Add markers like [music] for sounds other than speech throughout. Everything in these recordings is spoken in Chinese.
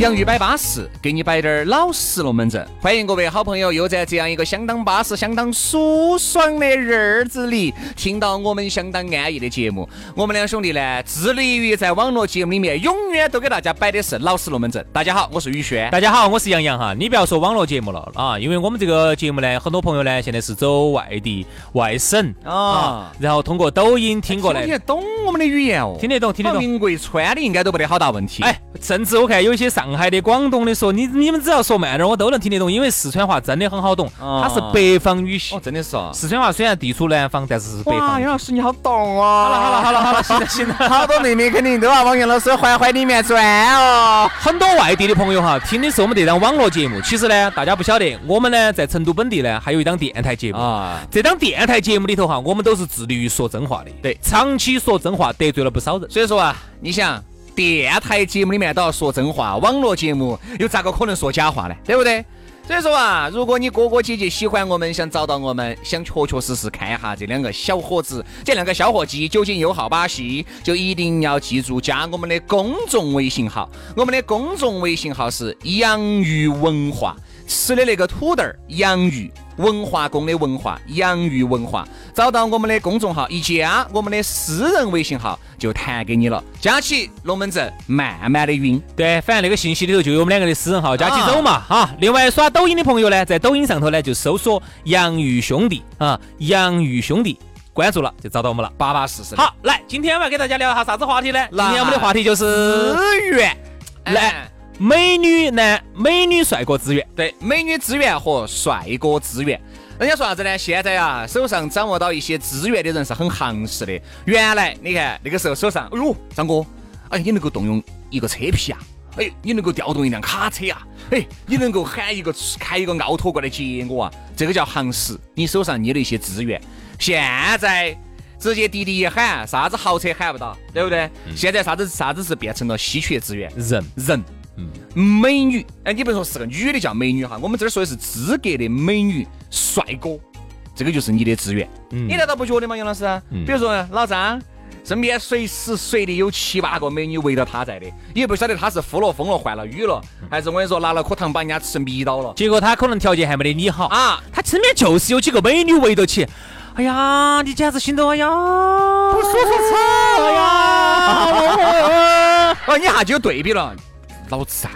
洋芋摆巴适，给你摆点儿老实龙门阵。欢迎各位好朋友又在这样一个相当巴适、相当舒爽的日子里，听到我们相当安逸的节目。我们两兄弟呢，致力于在网络节目里面，永远都给大家摆的是老实龙门阵。大家好，我是宇轩。大家好，我是杨洋哈。你不要说网络节目了啊，因为我们这个节目呢，很多朋友呢现在是走外地、外省啊，然后通过抖音听过来，听得懂我们的语言哦，听得懂，听得懂。名贵川的应该都不得好大问题。哎，甚至我看有一些上。上海的、广东的说你你们只要说慢点，我都能听得懂，因为四川话真的很好懂，它是北方语系。哦，真的是哦。四川话虽然地处南方，但是是北方。杨老师你好懂哦。好了好了好了好了，[laughs] 行了行了。好多妹妹肯定都要往杨老师怀怀里面钻哦。很多外地的朋友哈，听的是我们这档网络节目。其实呢，大家不晓得，我们呢在成都本地呢还有一档电台节目啊。这档电台节目里头哈，我们都是致力于说真话的。对，长期说真话得罪了不少人。所以说啊，你想。电台节目里面都要说真话，网络节目又咋个可能说假话呢？对不对？所以说啊，如果你哥哥姐姐喜欢我们，想找到我们，想确确实实看一下这两个小伙子，这两个小伙计究竟有好把戏，就一定要记住加我们的公众微信号。我们的公众微信号是养鱼文化，吃的那个土豆儿，洋芋。文化宫的文化，洋芋文化，找到我们的公众号，一加我们的私人微信号就弹给你了。加起龙门阵，慢慢的晕。对，反正那个信息里头就有我们两个的私人号，加起走嘛哈。另外刷抖音的朋友呢，在抖音上头呢就搜索“洋芋兄弟”啊，“洋芋兄弟”，关注了就找到我们了，巴巴适适。好，来，今天我要给大家聊一下啥子话题呢？今天我们的话题就是资源。来。美女男、美女帅哥资源，对，美女资源和帅哥资源。人家说啥子呢？现在啊，手上掌握到一些资源的人是很行实的。原来你看那个时候手上，哎呦，张哥，哎，你能够动用一个车皮啊？哎，你能够调动一辆卡车啊？哎，你能够喊一个开一个奥拓过来接我啊？这个叫行实。你手上捏了一些资源。现在直接滴滴一喊，啥子豪车喊不到，对不对？现在啥子啥子是变成了稀缺资源？人，人。美女，哎，你不说是个女的叫美女哈，我们这儿说的是资格的美女帅哥，这个就是你的资源。你难道不觉得吗，杨老师？比如说老张身边随时随地有七八个美女围着他在的，也不晓得他是呼了风了换了雨了，还是我跟你说拿了颗糖把人家吃迷倒了。结果他可能条件还没得你好啊，他身边就是有几个美女围着起。哎呀，你简直心动！哎呀，不舒服操！哎呀，[laughs] 哦，你下就有对比了。老张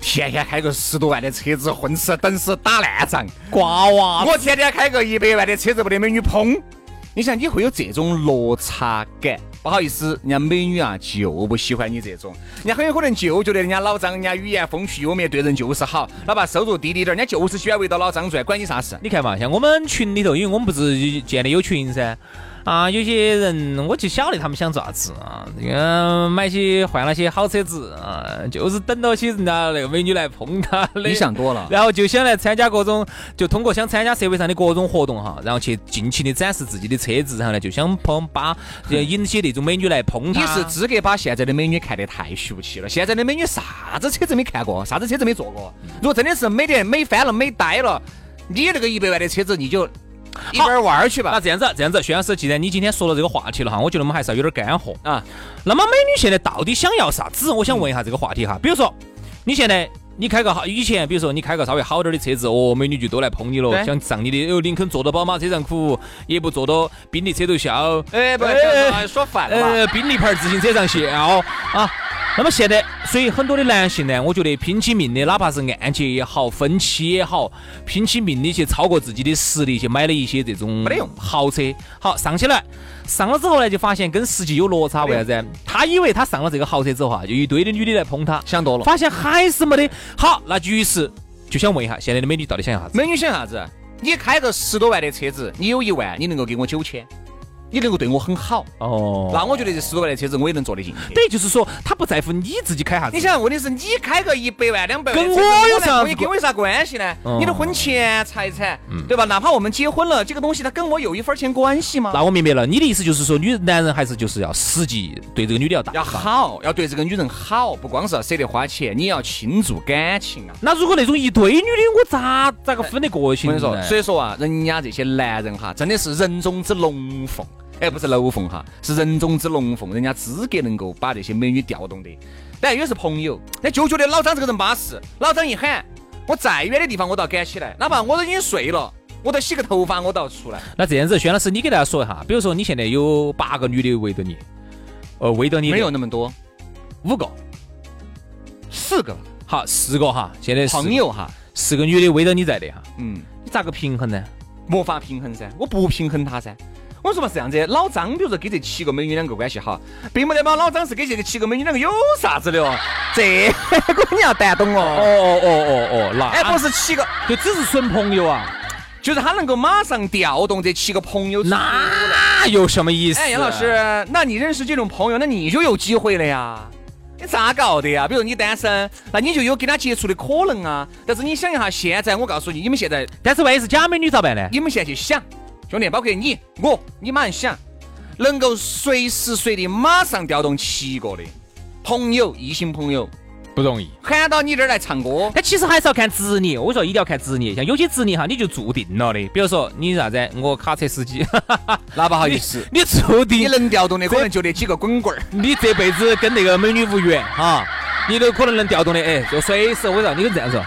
天天开个十多万的车子混吃等死打烂仗瓜娃，我天天开个一百万的车子不得美女捧，你想你会有这种落差感？不好意思，人家美女啊就不喜欢你这种，人家很有可能就觉得人家老张人家语言风趣幽默，对人就是好，哪怕收入低低点，人家就是喜欢围到老张转，管你啥事？你看嘛，像我们群里头，因为我们不是建的有群噻。啊，有些人我就晓得他们想做啥子啊，这个买些换了些好车子啊，就是等到起人家那个美女来碰他的。你想多了。[laughs] 然后就想来参加各种，就通过想参加社会上的各种活动哈，然后去尽情的展示自己的车子，然后呢就想碰把 [laughs] 引起那种美女来碰他。你是资格把现在的美女看得太俗气了。现在的美女啥子车子没看过，啥子车子没坐过。如果真的是美得美翻了、美呆了，你那个一百万的车子你就。一边玩去吧。那这样子，这样子，薛老师，既然你今天说了这个话题了哈，我觉得我们还是要有点干货啊。那么美女现在到底想要啥子？我想问一下这个话题哈。比如说，你现在你开个好，以前比如说你开个稍微好点的车子，哦，美女就都来碰你了，想上你的。哦，林肯坐到宝马车上哭，也不坐到宾利车头笑。哎，不，说反了呃，宾利牌自行车上笑啊。那么现在，所以很多的男性呢，我觉得拼起命的，哪怕是按揭也好，分期也好，拼起命的去超过自己的实力去买了一些这种没得用豪车，好上起来，上了之后呢，就发现跟实际有落差，为啥子？他以为他上了这个豪车之后啊，就一堆的女的来捧他，想多了。发现还是没得。好，那于是就想问一下，现在的美女到底想要啥子？美女想啥子？你开个十多万的车子，你有一万，你能够给我九千，你能够对我很好，哦，那我觉得这十多万的车子我也能坐得进去。对，就是说他不在乎你自己开啥子。你想，问题是你开个一百万、两百万，跟我有啥子跟我有啥关系呢？嗯你的婚前财产，对吧？哪怕我们结婚了，这个东西它跟我有一分钱关系吗？那我明白了，你的意思就是说，女男人还是就是要实际对这个女的要大要好，要对这个女人好，不光是要舍得花钱，你要倾注感情啊。那如果那种一堆女的，我咋咋个分得过去？我跟你说，所以说啊，人家这些男人哈，真的是人中之龙凤，哎，不是楼凤哈，是人中之龙凤，人家资格能够把这些美女调动的。但有是朋友，那就觉得老张这个人巴适，老张一喊，我再远的地方我都要赶起来，哪怕我都已经睡了，我都洗个头发我都要出来。那这样子，轩老师，你给大家说一下，比如说你现在有八个女的围着你，呃，围着你没有那么多，五个，四个好，四个哈，现在四朋，友哈，四个女的围着你在的哈，嗯，你咋个平衡呢？没法平衡噻，我不平衡她噻。我说嘛是这样子，老张比如说跟这七个美女两个关系好，并不得嘛老张是跟这个七个美女两个有啥子的哦，这 [laughs] 个你要谈懂哦哦。哦哦哦哦，那哎，不是七个，就只是纯朋友啊，就是他能够马上调动这七个朋友。那有什么意思？哎，杨老师，那你认识这种朋友，那你就有机会了呀。你咋搞的呀？比如你单身，那你就有跟他接触的可能啊。但是你想一下，现在我告诉你，你们现在，但是万一是假美女咋办呢？你们现在去想，兄弟，包括你我，你马上想，能够随时随地马上调动七个的朋友，异性朋友，不容易。喊到你这儿来唱歌，但其实还是要看职业，我说一定要看职业，像有些职业哈，你就注定了的。比如说你啥子，我卡车司机，[laughs] 那不好意思，你注定你能调动的可能就那几个滚棍儿。[laughs] 你这辈子跟那个美女无缘哈，你都可能能调动的。哎，就随时我跟你说，你跟这样说，我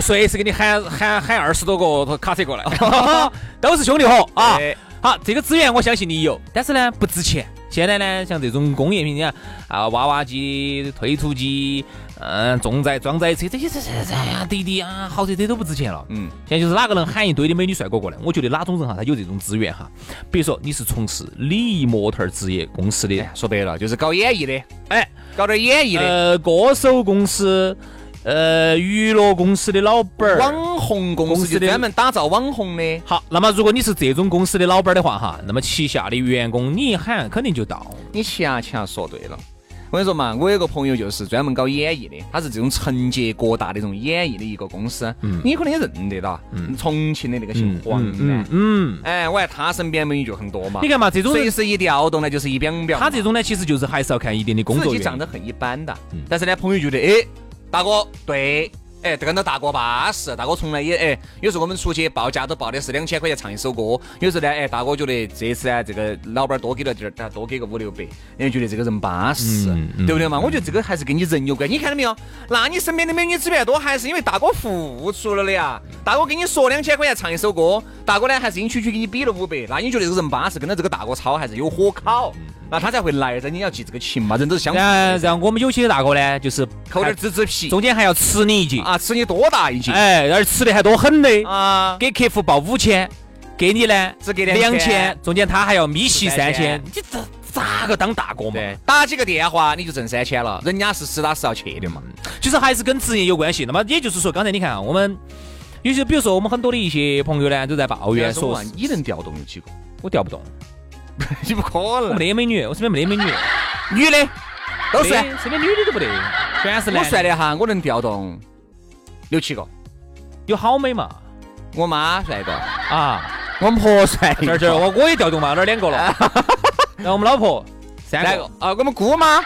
随时给你喊喊喊二十多个卡车过来，[laughs] [laughs] 都是兄弟伙啊。好，这个资源我相信你有，但是呢不值钱。现在呢，像这种工业品，你看啊，挖挖机、推土机，嗯，重载装载车这些这这这呀，滴滴啊，豪车这都不值钱了。嗯，现在就是哪个能喊一堆的美女帅哥过来，我觉得哪种人哈，他有这种资源哈。比如说你是从事礼仪模特儿职业公司的，哎，说白了就是搞演艺的，哎，搞点演艺的。呃，歌手公司，呃，娱乐公司的老板儿。网红公司的专门打造网红的，好，那么如果你是这种公司的老板儿的话哈，那么旗下的员工你一喊肯定就到。你恰恰说对了。我跟你说嘛，我有个朋友就是专门搞演艺的，他是这种承接各大的这种演艺的一个公司，你可能也认得到，重庆的那个姓黄的，嗯嗯，哎，我看他身边美女就很多嘛。你看嘛，这种随时一调动呢，就是一表表。他这种呢，其实就是还是要看一定的工作原因。己长得很一般的，但是呢，朋友觉得，哎，大哥对。哎，这跟到大哥巴适，大哥从来也哎，有时候我们出去报价都报的是两千块钱唱一首歌，有时候呢，哎，大哥觉得这次呢，这个老板多给了点儿，多给个五六百，人家觉得这个人巴适，嗯嗯对不对嘛？我觉得这个还是跟你人有关。你看到没有？那你身边的美女资源多，还是因为大哥付出了的呀？大哥跟你说两千块钱唱一首歌，大哥呢还是硬区区给你比了五百，那你觉得这个人巴适，跟到这个大哥吵还是有火烤，那他才会来噻。你要记这个情嘛，人都是相互然然后我们有些大哥呢，就是抠点芝芝皮中间还要吃你一截，啊，吃你多大一斤哎，而吃的还多狠的，啊？给客户报五千，给你呢只给两2000千，中间他还要咪细三千，你这咋个当大哥嘛？打几个电话你就挣三千了，人家是实打实要去的嘛。其实还是跟职业有关系。那么也就是说，刚才你看啊，我们有些，比如说我们很多的一些朋友呢，都在抱怨说，你能调动有几个？我调不动，[laughs] 你不可我能，没得美女，我身边没得美女，[laughs] 女的都没算。得身边女的都不得，全是男的。我算的哈，我能调动六七个。有好美嘛？我妈算一个，啊，我们婆算一个，我我也调动嘛，那儿两个了。[laughs] 然后我们老婆三个啊，我们姑妈，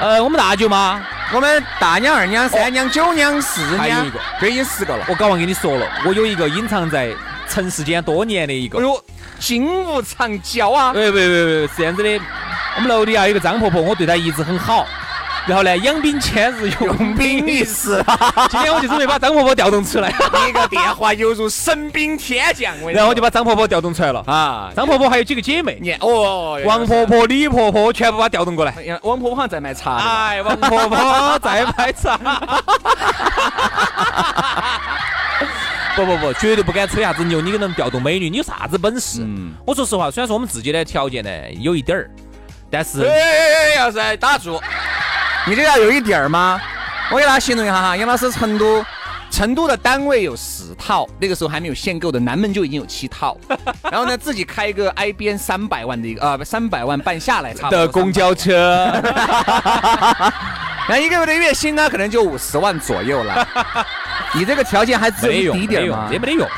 呃，我们大舅妈，我们大娘、二娘、三娘、九娘、四娘还有一个，这已经十个了。我刚忘跟你说了，我有一个隐藏在尘世间多年的一个哎。呦，金屋藏娇啊！喂喂喂喂，是这样子的，我们楼底下有个张婆婆，我对她一直很好。然后呢，养兵千日，用兵 [laughs] 一时。今天我就准备把张婆婆调动出来，一个电话犹如神兵天降。然后我就把张婆婆调动出来了啊。张婆婆还有几个姐妹，你哦，王婆婆、李婆婆全部把她调动过来。王婆婆好 [laughs] 像在卖茶。哎，[laughs] 王婆婆在卖茶。不不不，绝对不敢吹啥子牛！你可能调动美女，你有啥子本事？嗯我说实话，虽然说我们自己的条件呢有一点儿，但是哎要是打住，你这要有一点儿吗？我给大家形容一下哈，杨老师成都，成都的单位有十套，那个时候还没有限购的，南门就已经有七套。然后呢，自己开一个 B N 三百万的一个啊，三百万半下来差的公交车，[laughs] 那一个月的月薪呢，可能就五十万左右了。[laughs] 你这个条件还只有低点吗？这没得用。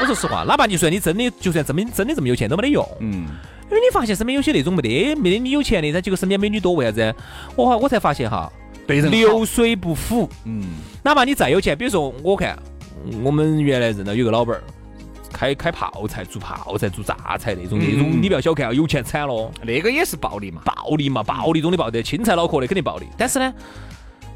我说实话，哪怕你说你真的，就算这么真的这么有钱都没得用。嗯。因为你发现身边有些那种没得没得你有钱的，他结果身边美女多，为啥子？我我才发现哈，流水不腐。嗯。哪怕你再有钱，比如说我看我们原来认到有个老板儿，开开泡菜、做泡菜、做榨菜那种那种，你不要小看啊，有钱惨了。那个也是暴利嘛，暴利嘛，暴利中的暴利，青菜脑壳的肯定暴利。但是呢，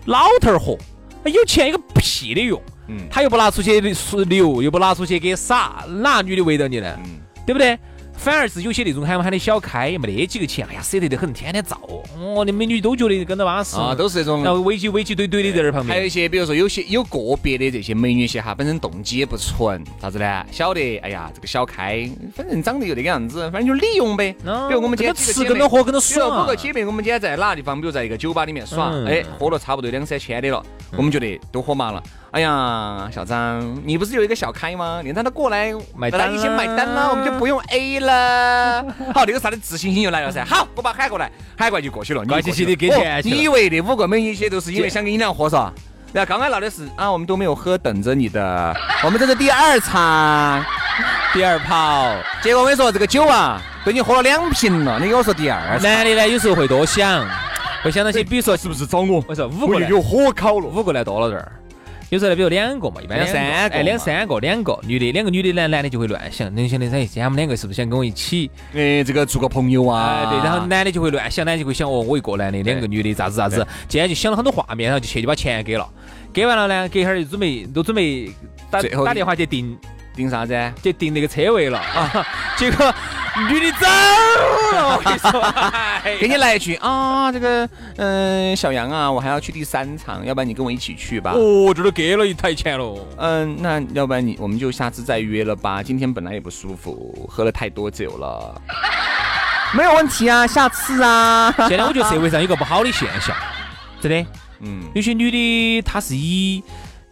老头儿活。有钱有个屁的用，嗯，他又不拿出去流，又不拿出去给撒，哪女的围着你呢？嗯，对不对？反而是有些那种喊喊的小开，没得几个钱，哎呀，舍得得很，天天造。哦，那美女都觉得跟着巴适啊，都是那种，然后围起围起堆堆的在那旁边。还有一些，比如说有些有个别的这些美女些哈，本身动机也不纯，啥子呢？晓得，哎呀，这个小开，反正长得又那个样子，反正就利用呗。比如我们今天吃跟着喝跟着爽。五个姐妹，我们今天在哪个地方？比如在一个酒吧里面耍，哎，喝了差不多两三千的了，我们觉得都喝麻了。哎呀，小张，你不是有一个小开吗？你让他过来买单，你先买单了，我们就不用 A 了。[laughs] 好，那个啥的自信心又来了噻。[laughs] 好，我把喊过来，喊过来就过去了。怪兮兮的给钱你以为那五个美女些都是因为想跟你俩喝嗦？然后刚刚闹的是啊，我们都没有喝，等着你的。[laughs] 我们这是第二场，第二泡。结果我跟你说，这个酒啊，都已经喝了两瓶了。你跟我说第二。男的呢，有时候会多想，会想那些，比如说是不是找我？我说五个有火烤了，五个来多了点儿。有时候呢，比如两个嘛，一般两三个，哎，两三个，两个女的，两个女的呢，男的就会乱想，能想的噻，今天他们两个是不是想跟我一起？哎，这个做个朋友啊？哎，对，然后男的就会乱想，男的就会想哦，我一个男的，两个女的，咋子咋子，今天就想了很多画面，然后就去就把钱给了，给完了呢，隔一会儿就准备都准备打打电话去订订啥子？去订那个车位了啊，[laughs] 结果。女的走了，我跟你说，给你来一句啊，这个，嗯，小杨啊，我还要去第三场，要不然你跟我一起去吧。哦，这都给了一台钱了。嗯，那要不然你我们就下次再约了吧。今天本来也不舒服，喝了太多酒了。[laughs] 没有问题啊，下次啊。现在我觉得社会上有个不好的现象，[laughs] 真的，嗯，有些女的她是以。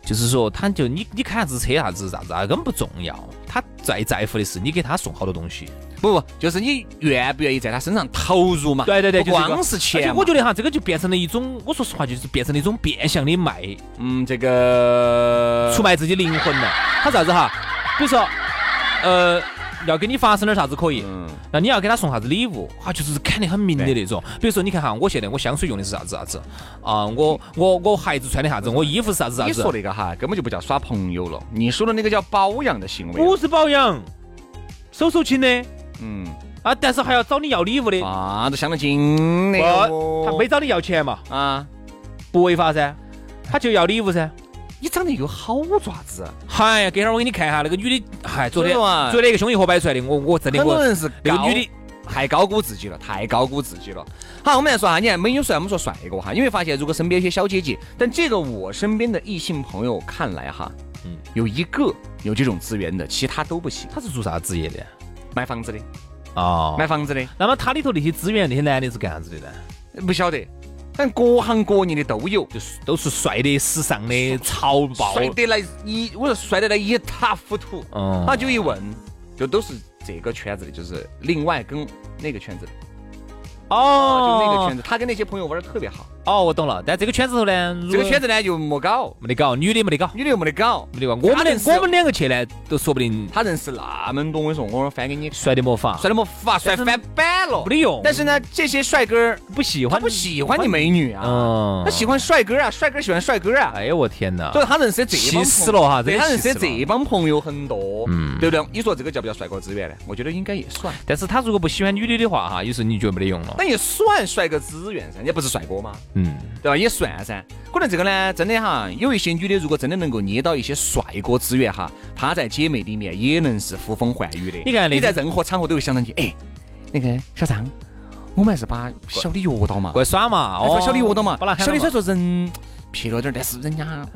就是说，他就你你开啥子车啥子啥子啊，根本不重要。他最在乎的是你给他送好多东西。不不，就是你愿不愿意在他身上投入嘛？对对对，不光是钱。我觉得哈，这个就变成了一种，我说实话，就是变成了一种变相的卖，嗯，这个出卖自己灵魂了。他啥子哈？比如说，呃。要给你发生点啥子可以？嗯那你要给他送啥子礼物？啊，就是看得很明的那种。比如说，你看哈，我现在我香水用的是啥子啥子啊？我我我孩子穿的啥子？我衣服是啥子啥子？你说那个哈，根本就不叫耍朋友了。你说的那个叫保养的行为。不是保养，手手亲的。嗯。啊，但是还要找你要礼物的。啊，都相当精的。他没找你要钱嘛？啊，不违法噻。他就要礼物噻。你长得又好爪子，嗨，隔会儿我给你看一下那个女的，嗨，昨天昨天一个兄弟伙摆出来的，我我真的我很多人是那个女的太高估自己了，太高估自己了。好，我们来说哈，你看美女帅，我们说帅哥哈，你会发现如果身边有些小姐姐，但这个我身边的异性朋友看来哈，嗯，有一个有这种资源的，其他都不行。他是做啥职业的？卖房子的。哦，卖房子的。那么他里头那些资源，那些男的是干啥子的呢？不晓得。反正各行各业的都有，就是都是帅的、时尚的、潮爆，帅得来一，我说帅得来一塌糊涂。嗯，他就一问，就都是这个圈子的，就是另外跟那个圈子。哦，就那个圈子，他跟那些朋友玩的特别好。哦，我懂了。但这个圈子头呢，这个圈子呢就没搞，没得搞，女的没得搞，女的又没得搞，没得搞。我们两我们两个去呢，都说不定。他认识那么多，我跟你说，我翻给你，帅的没法，帅的没法，帅翻版了，没得用。但是呢，这些帅哥不喜欢，不喜欢你美女啊，嗯他喜欢帅哥啊，帅哥喜欢帅哥啊。哎呦我天哪！所以他认识这帮，气死了哈！对他认识这帮朋友很多，嗯，对不对？你说这个叫不叫帅哥资源呢？我觉得应该也算。但是他如果不喜欢女的的话哈，有时候你觉得没得用了。那也算帅哥资源噻，也不是帅哥嘛？嗯，对吧？也算噻。可能这个呢，真的哈，有一些女的，如果真的能够捏到一些帅哥资源哈，她在姐妹里面也能是呼风唤雨的。你看，你在任何场合都会想到你，哎，那个小张，我们还是把小李约到嘛，过来耍嘛，哦，把小李约到嘛。小李虽然说人。撇了点，但是人家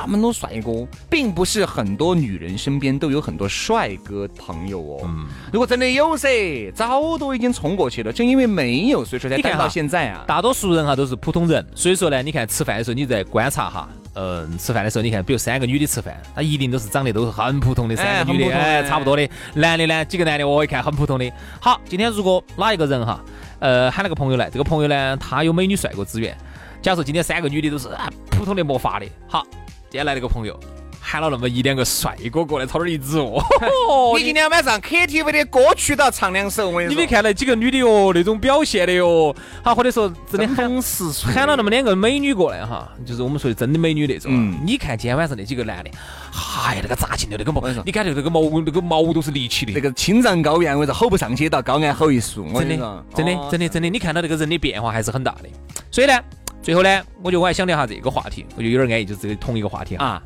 那么多帅哥，并不是很多女人身边都有很多帅哥朋友哦。嗯，如果真的有噻，早都已经冲过去了。正因为没有，所以说才等到现在啊。大多数人哈都是普通人，所以说呢，你看吃饭的时候你在观察哈，嗯，吃饭的时候你看，比如三个女的吃饭，她一定都是长得都是很普通的三个女的，哎，差不多的。男的呢，几个男的我一看很普通的。好，今天如果哪一个人哈，呃，喊了个朋友来，这个朋友呢，他有美女帅哥资源。假如说今天三个女的都是啊普通的没法的，好，今天来了个朋友，喊了那么一两个帅哥过来，朝那儿一坐。[laughs] 你今天晚上 KTV 的歌曲都要唱两首，我跟你说，你没看那几个女的哟，那种表现的哟。好，或者说真的很实喊了那么两个美女过来哈，就是我们说的真的美女那种。嗯。你看今天晚上那几个男的，嗨，那个扎劲的，那个毛，你感觉那个毛，那个毛都是立起的。那个青藏高原，我说吼不上去，到高安吼一树。真的，真的，真的，真的，你看到那个人的变化还是很大的。所以呢。最后呢，我觉得我还想聊下这个话题，我就有点安逸，就这个同一个话题啊。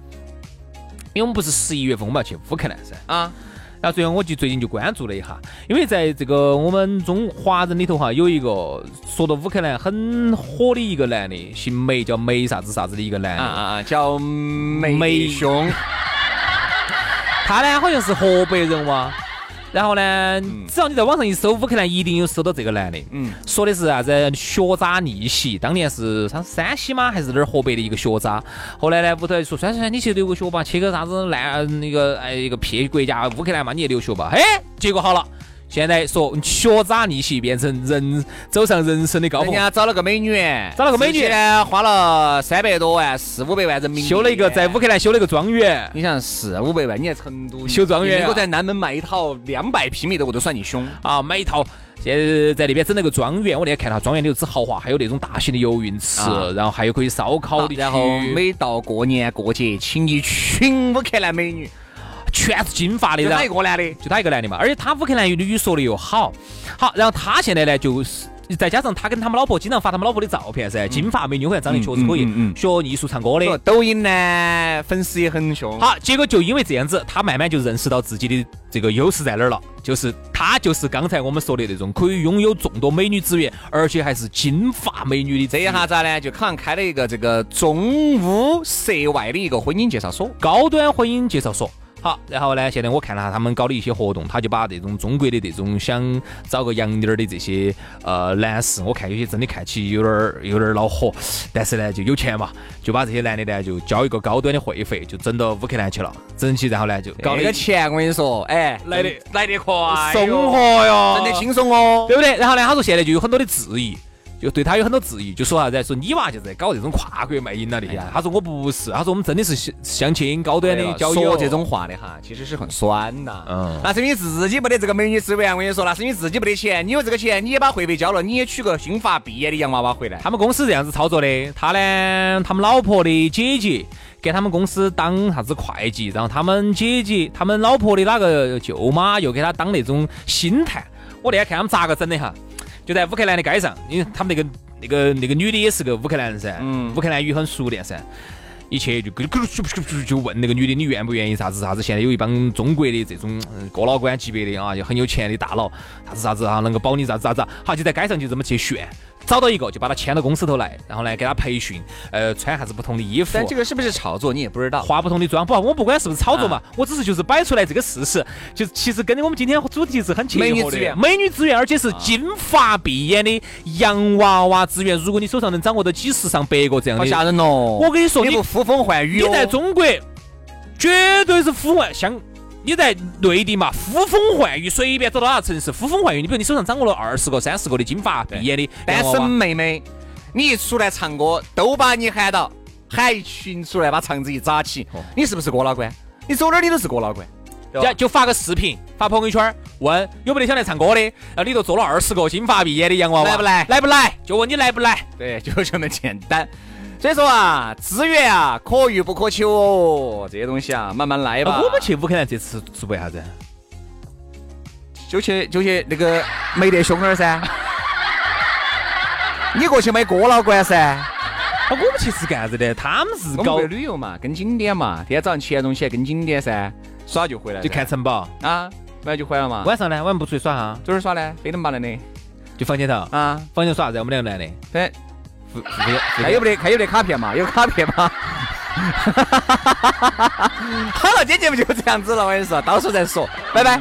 因为我们不是十一月份我们要去乌克兰噻。啊，然后最后我就最近就关注了一下，因为在这个我们中华人里头哈，有一个说到乌克兰很火的一个男的，姓梅，叫梅啥子啥子的一个男的。啊啊，叫梅兄，[laughs] 他呢好像是河北人哇。然后呢，只要你在网上一搜乌克兰，一定有搜到这个男的。嗯，说的是啥子学渣逆袭，当年是他是山西吗？还是哪儿河北的一个学渣？后来呢，屋头说，算算算，你去留个学吧，去个啥子烂那个哎一个屁国家乌克兰嘛，你也留学吧。嘿，结果好了。现在说学渣逆袭变成人走上人生的高峰，人家找了个美女，找了个美女呢，花了三百多万，四五百万人民币修了一个在乌克兰修了一个庄园。你想四五百万，你在成都修庄园，如果在南门买一套两百平米的，我都算你凶啊！买一套，现在在那边整了个庄园，我那天看他庄园里头之豪华，还有那种大型的游泳池，然后还有可以烧烤的。然后每到过年过节，请一群乌克兰美女。全是金发的，就他一个男的，就他一个男的嘛。而且他乌克兰语说的又好，好，然后他现在呢，就是再加上他跟他们老婆经常发他们老婆的照片噻，金发美女，好像长得确实可以，学艺术唱歌的。抖音呢，粉丝也很凶。好，结果就因为这样子，他慢慢就认识到自己的这个优势在哪儿了，就是他就是刚才我们说的那种可以拥有众多美女资源，而且还是金发美女的。这一下子呢，就可能开了一个这个中乌涉外的一个婚姻介绍所，高端婚姻介绍所。好，然后呢？现在我看了下他们搞的一些活动，他就把这种中国的这种想找个洋妞儿的这些呃男士，我看有些真的看起有点儿有点儿恼火，但是呢就有钱嘛，[laughs] 就把这些男的呢就交一个高端的会费，就整到乌克兰去了，整起然后呢就搞那个钱，我跟你说，哎，来的来得快，送货哟，挣得轻松哦，对不对？然后呢，他说现在就有很多的质疑。就对他有很多质疑，就说啥子？说你娃就在搞这种跨国卖淫了的呀？他说我不是，他说我们真的是相相亲高端的交友。说这种话的哈，其实是很酸呐。嗯，那是你自己没得这个美女资源，我跟你说，那是你自己没得钱。你有这个钱，你也把会费交了，你也娶个新发毕业的洋娃娃回来。他们公司这样子操作的，他呢，他们老婆的姐姐给他们公司当啥子会计，然后他们姐姐，他们老婆的哪个舅妈又给他当那种星探。我那天看他们咋个整的哈？就在乌克兰的街上，因为他们那个那个那个女的也是个乌克兰人噻，嗯，乌克兰语很熟练噻，一去就咕咕咕就问那个女的，你愿不愿意啥子啥子？现在有一帮中国的这种哥老倌级别的啊，就很有钱的大佬，啥子啥子啊，能够保你啥子啥子，好就在街上就这么去炫。找到一个就把他牵到公司头来，然后呢给他培训，呃，穿啥子不同的衣服。但这个是不是炒作你也不知道。化不同的妆，不，我不管是不是炒作嘛，我只是就是摆出来这个事实，就是其实跟我们今天主题是很契合的。美女资源，美女资源，而且是金发碧眼的洋娃娃资源。如果你手上能掌握到几十上百个这样的，好吓人哦！我跟你说，你不呼风唤雨，你在中国绝对是呼唤像。你在内地嘛，呼风唤雨，随便走到哪个城市，呼风唤雨。你比如你手上掌握了二十个、三十个的金发碧眼的单身妹妹，你一出来唱歌，都把你喊到，喊一群出来把肠子一扎起，你是不是哥老倌？你走哪儿你都是哥老倌。就就发个视频，发朋友圈，问有没得想来唱歌的，然后里头坐了二十个金发碧眼的洋娃娃，来不来？来不来？就问你来不来？对，就这么简单。所以说啊，资源啊，可遇不可求哦，这些东西啊，慢慢来吧。我们去乌克兰这次是为啥子？就去就去那个没得胸儿噻。你过去买哥老倌噻。我们去是干啥子的？他们是搞旅游嘛，跟景点嘛。天天早上七点钟起来跟景点噻，耍就回来。就看城堡啊，晚上就回来了嘛。晚上呢？晚上不出去耍哈？走哪儿耍呢？飞登巴来的。就房间头啊？房间耍啥子？我们两个男的。对。还有不得？还有得卡片嘛？有卡片吗？好了，今天节目就这样子了。我跟你说，到时候再说，拜拜。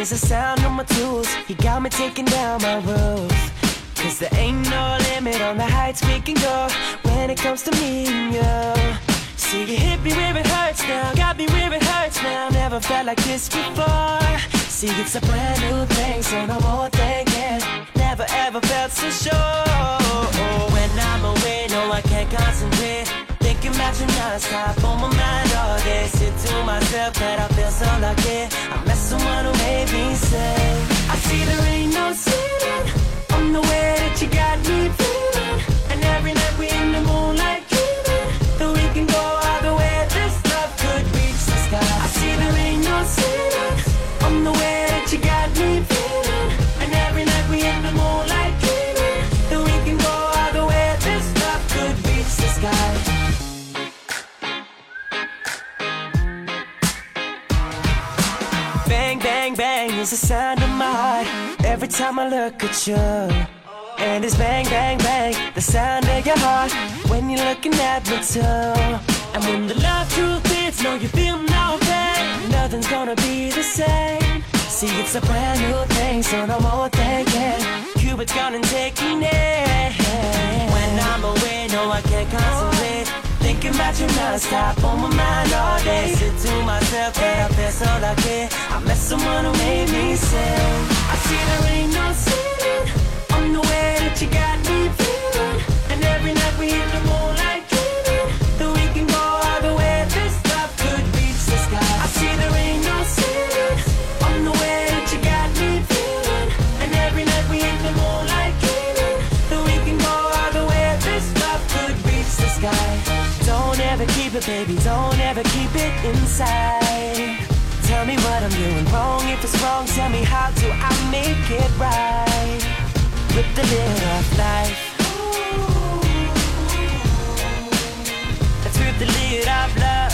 There's a sound on my tools. He got me taking down my roof. Cause there ain't no limit on the heights we can go when it comes to me and you. See, you hit me where it hurts now, got me where it hurts now. Never felt like this before. See, it's a brand new thing, so no more thinking. Never ever felt so sure. When I'm away, no, I can't concentrate. Thinking about you non-stop on my mind all day. Sit to myself that I feel so lucky. I met someone who made me say, I see there ain't no ceiling on the way sound of my heart every time I look at you. And it's bang, bang, bang, the sound of your heart when you're looking at me too. And when the love truth is, no, you feel no pain. Nothing's gonna be the same. See, it's a brand new thing, so no more thinking. Cupid's gonna take me near. When I'm away, no, I can't concentrate. Thinking about you non-stop on my mind all day. Sit to myself, yeah, I feel so lucky. I met someone who made me sing. I see there ain't no ceiling On the way that you got me feeling. And every night we in the moonlight ever baby, don't ever keep it inside. Tell me what I'm doing wrong, if it's wrong, tell me how do I make it right? Rip the lid off life. Let's rip the lid off life